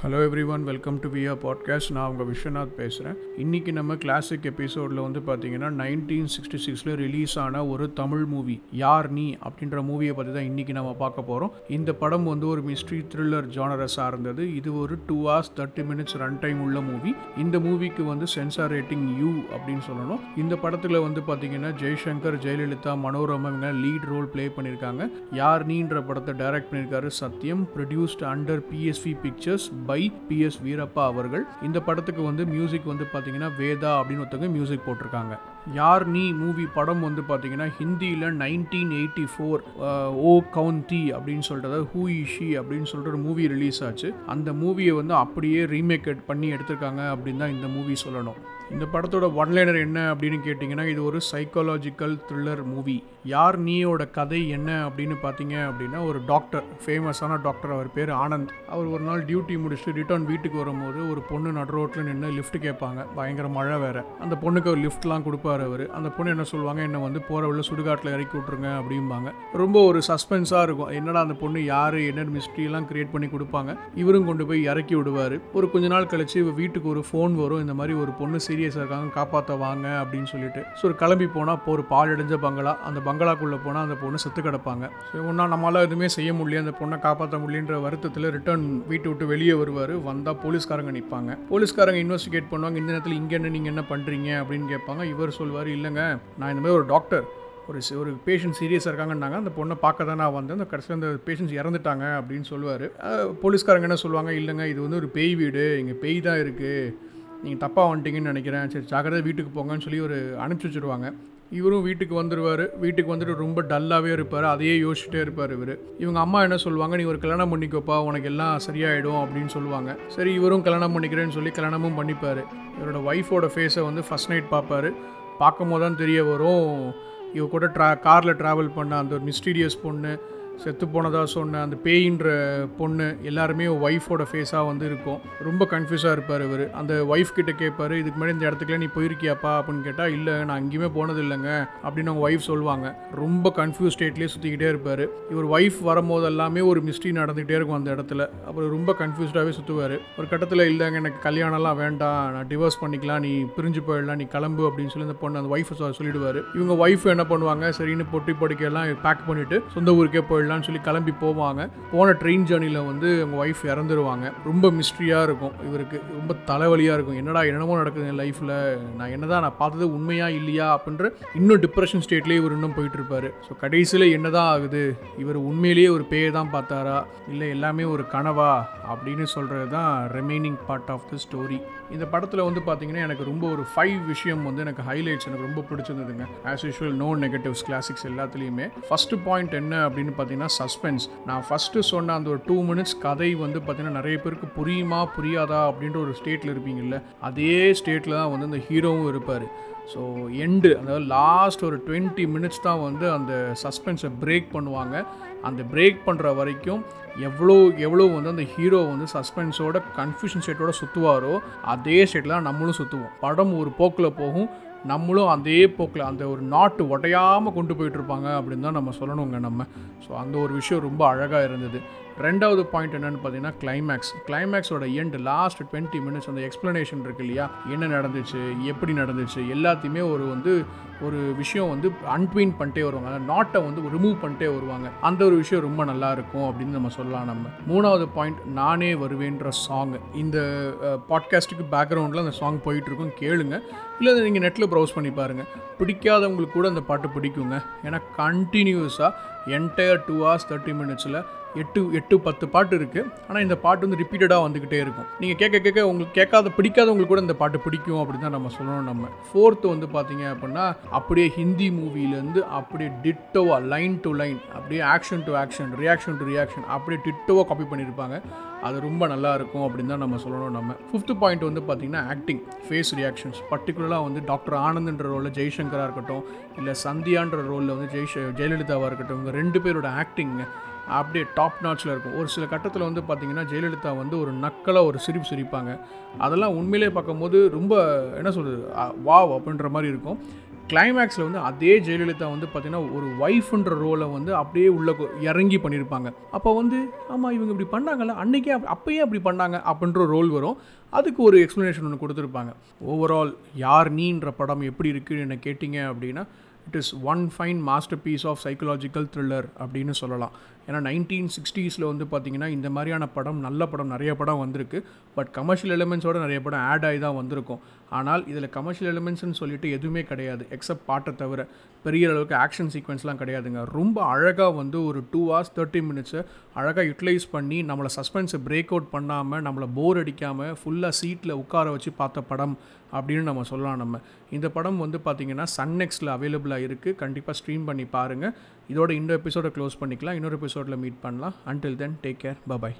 Hello everyone welcome to via podcast நான் உங்கள் விஸ்வநாத் பேசுகிறேன் இன்றைக்கி நம்ம கிளாசிக் எபிசோடில் வந்து பார்த்தீங்கன்னா நைன்டீன் சிக்ஸ்டி சிக்ஸில் ரிலீஸ் ஆன ஒரு தமிழ் மூவி யார் நீ அப்படின்ற மூவியை பற்றி தான் இன்றைக்கி நம்ம பார்க்க போகிறோம் இந்த படம் வந்து ஒரு மிஸ்ட்ரி த்ரில்லர் ஜானரை சார்ந்தது. இது ஒரு two hours thirty minutes run time உள்ள மூவி இந்த மூவிக்கு வந்து சென்சார் ரேட்டிங் யூ அப்படின்னு சொல்லணும். இந்த படத்தில் வந்து பார்த்தீங்கன்னா ஜெய்சங்கர் ஜெயலலிதா மனோரமா இவங்க லீட் ரோல் ப்ளே பண்ணியிருக்காங்க யார் நீன்ற படத்தை டைரக்ட் பண்ணியிருக்காரு Sathyam produced under PSV pictures by PS Veerappa அவர்கள். இந்த படத்துக்கு வந்து மியூசிக் வந்து பார்த்தீங்கன்னா வேதா அப்படின்னு ஒருத்தவங்க மியூசிக் போட்டிருக்காங்க. யார் நீ மூவி படம் வந்து பார்த்தீங்கன்னா ஹிந்தியில் நைன்டீன் எயிட்டி ஃபோர் ஓ கவுந்தி அப்படின்னு சொல்லிட்டு அதாவது ஹூ இஷி அப்படின்னு சொல்லிட்டு ஒரு மூவி ரிலீஸ் ஆச்சு. அந்த மூவியை வந்து அப்படியே ரீமேக் பண்ணி எடுத்திருக்காங்க அப்படின்னு தான் இந்த மூவி சொல்லணும். இந்த படத்தோட ஒன்லைனர் என்ன அப்படின்னு கேட்டிங்கன்னா இது ஒரு சைக்காலஜிக்கல் த்ரில்லர் மூவி யார் நீயோட கதை என்ன அப்படின்னு பார்த்தீங்க அப்படின்னா ஒரு டாக்டர் ஃபேமஸான டாக்டர் அவர் பேர் ஆனந்த். அவர் ஒரு நாள் டியூட்டி முடிச்சுட்டு ரிட்டர்ன் வீட்டுக்கு வரும்போது ஒரு பொண்ணு நடு ரோட்டில் நின்று லிஃப்ட் கேட்பாங்க. பயங்கர மழை வேற. அந்த பொண்ணுக்கு அவர் லிஃப்ட்லாம் கொடுப்பாரு அவர். அந்த பொண்ணு என்ன சொல்லுவாங்க என்ன வந்து போகிற வழியில் சுடுகாட்டில் இறக்கி விட்ருங்க அப்படிம்பாங்க. ரொம்ப ஒரு சஸ்பென்ஸாக இருக்கும். என்னடா அந்த பொண்ணு யார் என்ன மிஸ்ட்ரியெல்லாம் கிரியேட் பண்ணி கொடுப்பாங்க. இவரும் கொண்டு போய் இறக்கி விடுவார். ஒரு கொஞ்ச நாள் கழிச்சு வீட்டுக்கு ஒரு ஃபோன் வரும். இந்த மாதிரி ஒரு பொண்ணு சீரியஸாக இருக்காங்க காப்பாற்ற வாங்க அப்படின்னு சொல்லிட்டு. ஸோ ஒரு கிளம்பி போனால் இப்போ ஒரு பால் பங்களா அந்த பங்களாக்குள்ளே போனால் அந்த பொண்ணு செத்து கிடப்பாங்க. ஸோ ஒன்றா நம்மளால் எதுவுமே செய்ய முடியல அந்த பொண்ணை காப்பாற்ற முடியன்ற வருத்தத்தில் ரிட்டர்ன் வீட்டை விட்டு வெளியே வருவார். வந்தால் போலீஸ்காரங்க நிற்பாங்க போலீஸ்காரங்க இன்வெஸ்டிகேட் பண்ணுவாங்க இந்த நேரத்தில் இங்கே என்ன நீங்கள் என்ன பண்ணுறீங்க அப்படின்னு கேட்பாங்க. இவர் சொல்வார் இல்லைங்க நான் இந்த மாதிரி ஒரு டாக்டர் ஒரு ஒரு பேஷண்ட் சீரியஸாக இருக்காங்கன்னாங்க. அந்த பொண்ணை பார்க்க தான் நான் வந்தேன். அந்த கடைசியில் அந்த பேஷண்ட்ஸ் இறந்துட்டாங்க அப்படின்னு சொல்லுவார் போலீஸ்காரங்க என்ன சொல்லுவாங்க இல்லைங்க இது வந்து ஒரு பேய் வீடு இங்கே பேய் தான் இருக்குது நீங்கள் தப்பாக வந்துட்டீங்கன்னு நினைக்கிறேன். சரி ஜாக்கிரதை வீட்டுக்கு போங்கன்னு சொல்லி ஒரு அனுப்பிச்சி வச்சுருவாங்க. இவரும் வீட்டுக்கு வந்துடுவார் வீட்டுக்கு வந்துட்டு ரொம்ப டல்லாகவே இருப்பார். அதையே யோசிச்சுட்டே இருப்பார் இவர். இவங்க அம்மா என்ன சொல்லுவாங்க? நீ ஒரு கல்யாணம் பண்ணிக்கோப்பா. உனக்கு எல்லாம் சரியாயிடும் அப்படின்னு சொல்லுவாங்க. சரி இவரும் கல்யாணம் பண்ணிக்கிறேன்னு சொல்லி கல்யாணமும் பண்ணிப்பார். இவரோட ஒய்ஃபோட ஃபேஸை வந்து ஃபஸ்ட் நைட் பார்ப்பார். பார்க்கும் போது தான் தெரிய வரும். இவ கூட ட்ரா காரில் ட்ராவல் பண்ண அந்த ஒரு மிஸ்டீரியஸ் பொண்ணு. செத்து போனதாக சொன்ன அந்த பேயின்ற பொண்ணு எல்லாருமே ஒய்ஃபோட ஃபேஸாக வந்து இருக்கும். ரொம்ப கன்ஃபியூஸாக இருப்பார் இவர். அந்த ஒய்ஃப் கிட்ட கேட்பாரு இதுக்கு முன்னாடி இந்த இடத்துக்குலாம் நீ போயிருக்கியாப்பா? அப்படின்னு கேட்டால் இல்லை நான் அங்கேயுமே போனது இல்லைங்க. அப்படின்னு அவங்க ஒய்ஃப் சொல்லுவாங்க. ரொம்ப கன்ஃபியூஸ் ஸ்டேட்லேயே சுற்றிக்கிட்டே இருப்பார். இவர் ஒய்ஃப் வரும்போது எல்லாமே ஒரு மிஸ்ட்ரி நடந்துகிட்டே இருக்கும் அந்த இடத்துல. அப்புறம் ரொம்ப கன்ஃபியூஸ்டாகவே சுற்றுவார் ஒரு கட்டத்தில் இல்லைங்க எனக்கு கல்யாணம்லாம் வேண்டாம். நான் டிவோர்ஸ் பண்ணிக்கலாம். நீ பிரிஞ்சு போயிடலாம். நீ கிளம்பு. அப்படின்னு சொல்லி அந்த பொண்ணு அந்த ஒய்ஃபை சொல்லிடுவார். இவங்க ஒய்ஃப் என்ன பண்ணுவாங்க? சரின்னு பொட்டி பொடிக்கையெல்லாம் பேக் பண்ணிவிட்டு சொந்த ஊருக்கே போயிடலாம். போயிடலாம்னு சொல்லி கிளம்பி போவாங்க. போன ட்ரெயின் ஜேர்னியில் வந்து அவங்க ஒய்ஃப் இறந்துருவாங்க. ரொம்ப மிஸ்ட்ரியாக இருக்கும் இவருக்கு. ரொம்ப தலைவலியாக இருக்கும். என்னடா என்னமோ நடக்குது என் லைஃப்பில் நான் என்னதான் நான் பார்த்தது உண்மையாக இல்லையா அப்படின்ற இன்னும் டிப்ரெஷன் ஸ்டேட்லேயே இவர் இன்னும் போயிட்டுருப்பார். ஸோ கடைசியில் என்னதான் ஆகுது? இவர் உண்மையிலேயே ஒரு பேயை தான் பார்த்தாரா? இல்லை எல்லாமே ஒரு கனவா? அப்படின்னு சொல்கிறது தான் remaining part of the story இந்த படத்தில் வந்து பார்த்தீங்கன்னா எனக்கு ரொம்ப ஒரு ஃபைவ் விஷயம் வந்து எனக்கு ஹைலைட்ஸ் எனக்கு ரொம்ப பிடிச்சிருந்ததுங்க. As usual no negatives classics எல்லாத்துலேயுமே. ஃபஸ்ட்டு பாயிண்ட் என்ன அப்படின்னு பார்த்தீங்கன்னா சஸ்பென்ஸ் நான் ஃபஸ்ட்டு சொன்ன அந்த ஒரு டூ மினிட்ஸ் கதை வந்து பார்த்தீங்கன்னா நிறைய பேருக்கு புரியுமா புரியாதா அப்படின்ற ஒரு ஸ்டேட்டில் இருப்பீங்கல்ல அதே ஸ்டேட்டில் தான் வந்து இந்த ஹீரோவும் இருப்பார். ஸோ எண்டு அதாவது லாஸ்ட் ஒரு டுவெண்ட்டி மினிட்ஸ் தான் வந்து அந்த சஸ்பென்ஸை பிரேக் பண்ணுவாங்க. அந்த பிரேக் பண்ணுற வரைக்கும் எவ்வளோ எவ்வளோ வந்து அந்த ஹீரோ வந்து சஸ்பென்ஸோட கன்ஃபியூஷன் ஸ்டேட்டோட சுற்றுவாரோ அதே ஸ்டேட்டில் தான் நம்மளும் சுற்றுவோம் படம் ஒரு போக்கில் போகும். நம்மளும் அதே போக்கில் அந்த ஒரு நாட்டு உடையாமல் கொண்டு போயிட்டுருப்பாங்க அப்படின்னு தான் நம்ம சொல்லணுங்க நம்ம. ஸோ அந்த ஒரு விஷயம் ரொம்ப அழகாக இருந்தது. ரெண்டாவது பாயிண்ட் என்னன்னு பார்த்தீங்கன்னா கிளைமேக்ஸ் கிளைமேக்ஸோட எண்ட் லாஸ்ட் டுவெண்ட்டி மினிட்ஸ் அந்த எக்ஸ்ப்ளனேஷன் இருக்கு இல்லையா? என்ன நடந்துச்சு? எப்படி நடந்துச்சு? எல்லாத்தையுமே ஒரு வந்து ஒரு விஷயம் வந்து அன்ட்வீன் பண்ணிட்டே வருவாங்க. நாட்டை வந்து ரிமூவ் பண்ணிட்டே வருவாங்க. அந்த ஒரு விஷயம் ரொம்ப நல்லா இருக்கும் அப்படின்னு நம்ம சொல்லலாம் நம்ம. மூணாவது பாயிண்ட் நானே வருவேன்ற சாங் இந்த பாட்காஸ்ட்டுக்கு பேக்ரவுண்டில் அந்த சாங் போயிட்டு இருக்கும் கேளுங்க. இல்லை நீங்கள் நெட்டில் ப்ரௌஸ் பண்ணி பாருங்கள் பிடிக்காதவங்களுக்கு கூட அந்த பாட்டு பிடிக்குங்க. ஏன்னா கண்டினியூஸாக என்டையர் டூ ஹவர்ஸ் தேர்ட்டி மினிட்ஸில் எட்டு எட்டு பத்து பாட்டு இருக்குது ஆனால் இந்த பாட்டு வந்து ரிப்பீட்டடாக வந்துக்கிட்டே இருக்கும். நீங்கள் கேட்க கேட்க உங்களுக்கு கேட்காத பிடிக்காதவங்களுக்கு கூட இந்த பாட்டு பிடிக்கும் அப்படின்னு தான் நம்ம சொல்லணும் நம்ம. ஃபோர்த்து வந்து பார்த்தீங்க அப்படின்னா அப்படியே ஹிந்தி மூவிலேருந்து அப்படியே டிட்டோவாக லைன் டு லைன் அப்படியே action to action reaction to reaction அப்படியே டிட்டோவாக காப்பி பண்ணியிருப்பாங்க. அது ரொம்ப நல்லா இருக்கும் அப்படின்னு தான் நம்ம சொல்லணும் நம்ம. ஃபிஃப்த்து பாயிண்ட் வந்து பார்த்தீங்கன்னா ஆக்டிங் ஃபேஸ் ரியாக்ஷன்ஸ் பர்டிகுலராக வந்து டாக்டர் ஆனந்த்ன்ற ரோலில் ஜெய்சங்கராக இருக்கட்டும் இல்லை சந்தியான்ற ரோலில் வந்து ஜெய் ஜெயலலிதாவாக இருக்கட்டும் ரெண்டு பேரோட ஆக்டிங் அப்படியே டாப் நாட்சில் இருக்கும். ஒரு சில கட்டத்தில் வந்து பார்த்திங்கன்னா ஜெயலலிதா வந்து ஒரு நக்கலாக ஒரு சிரிப்பு சிரிப்பாங்க. அதெல்லாம் உண்மையிலே பார்க்கும்போது ரொம்ப என்ன சொல்கிறது வாவ் அப்படின்ற மாதிரி இருக்கும். கிளைமேக்ஸில் வந்து அதே ஜெயலலிதா வந்து பார்த்திங்கன்னா ஒரு ஒய்ஃப்ன்ற ரோலை வந்து அப்படியே உள்ள இறங்கி பண்ணியிருப்பாங்க அப்போ வந்து ஆமாம் இவங்க இப்படி பண்ணாங்கல்ல அன்றைக்கே அப் அப்பயே அப்படி பண்ணாங்க அப்படின்ற ரோல் வரும். அதுக்கு ஒரு எக்ஸ்ப்ளனேஷன் ஒன்று கொடுத்துருப்பாங்க. ஓவரால் யார் நீன்ற படம் எப்படி இருக்குன்னு என்ன கேட்டிங்க அப்படின்னா it is one fine masterpiece of psychological thriller அப்படின்னு சொல்லலாம். ஏன்னா நைன்டீன் சிக்ஸ்டீஸில் வந்து பார்த்திங்கன்னா இந்த மாதிரியான படம் நல்ல படம் நிறைய படம் வந்திருக்கு. பட் கமர்ஷியல் எலிமெண்ட்ஸோட நிறைய படம் ஆட் ஆகி தான் வந்திருக்கும். ஆனால் இதில் கமர்ஷியல் எலிமெண்ட்ஸ்னு சொல்லிட்டு எதுவுமே கிடையாது எக்ஸப்ட் பாட்டை தவிர. பெரிய அளவுக்கு ஆக்ஷன் சீக்வன்ஸ்லாம் கிடையாதுங்க. ரொம்ப அழகாக வந்து ஒரு டூ ஹவர்ஸ் தேர்ட்டி மினிட்ஸை அழகாக யூட்டிலைஸ் பண்ணி நம்மளை சஸ்பென்ஸை பிரேக் அவுட் பண்ணாமல் நம்மளை போர் அடிக்காமல் ஃபுல்லாக சீட்டில் உட்கார வச்சு பார்த்த படம் அப்படின்னு நம்ம சொல்லலாம் நம்ம. இந்த படம் வந்து பார்த்திங்கன்னா சன்னெக்ஸில் அவைலபிளாக இருக்குது கண்டிப்பாக ஸ்ட்ரீம் பண்ணி பாருங்கள் இதோட இந்த எபிசோடை க்ளோஸ் பண்ணிக்கலாம். இன்னொரு எபிசோடில் மீட் பண்ணலாம். Until then take care bye bye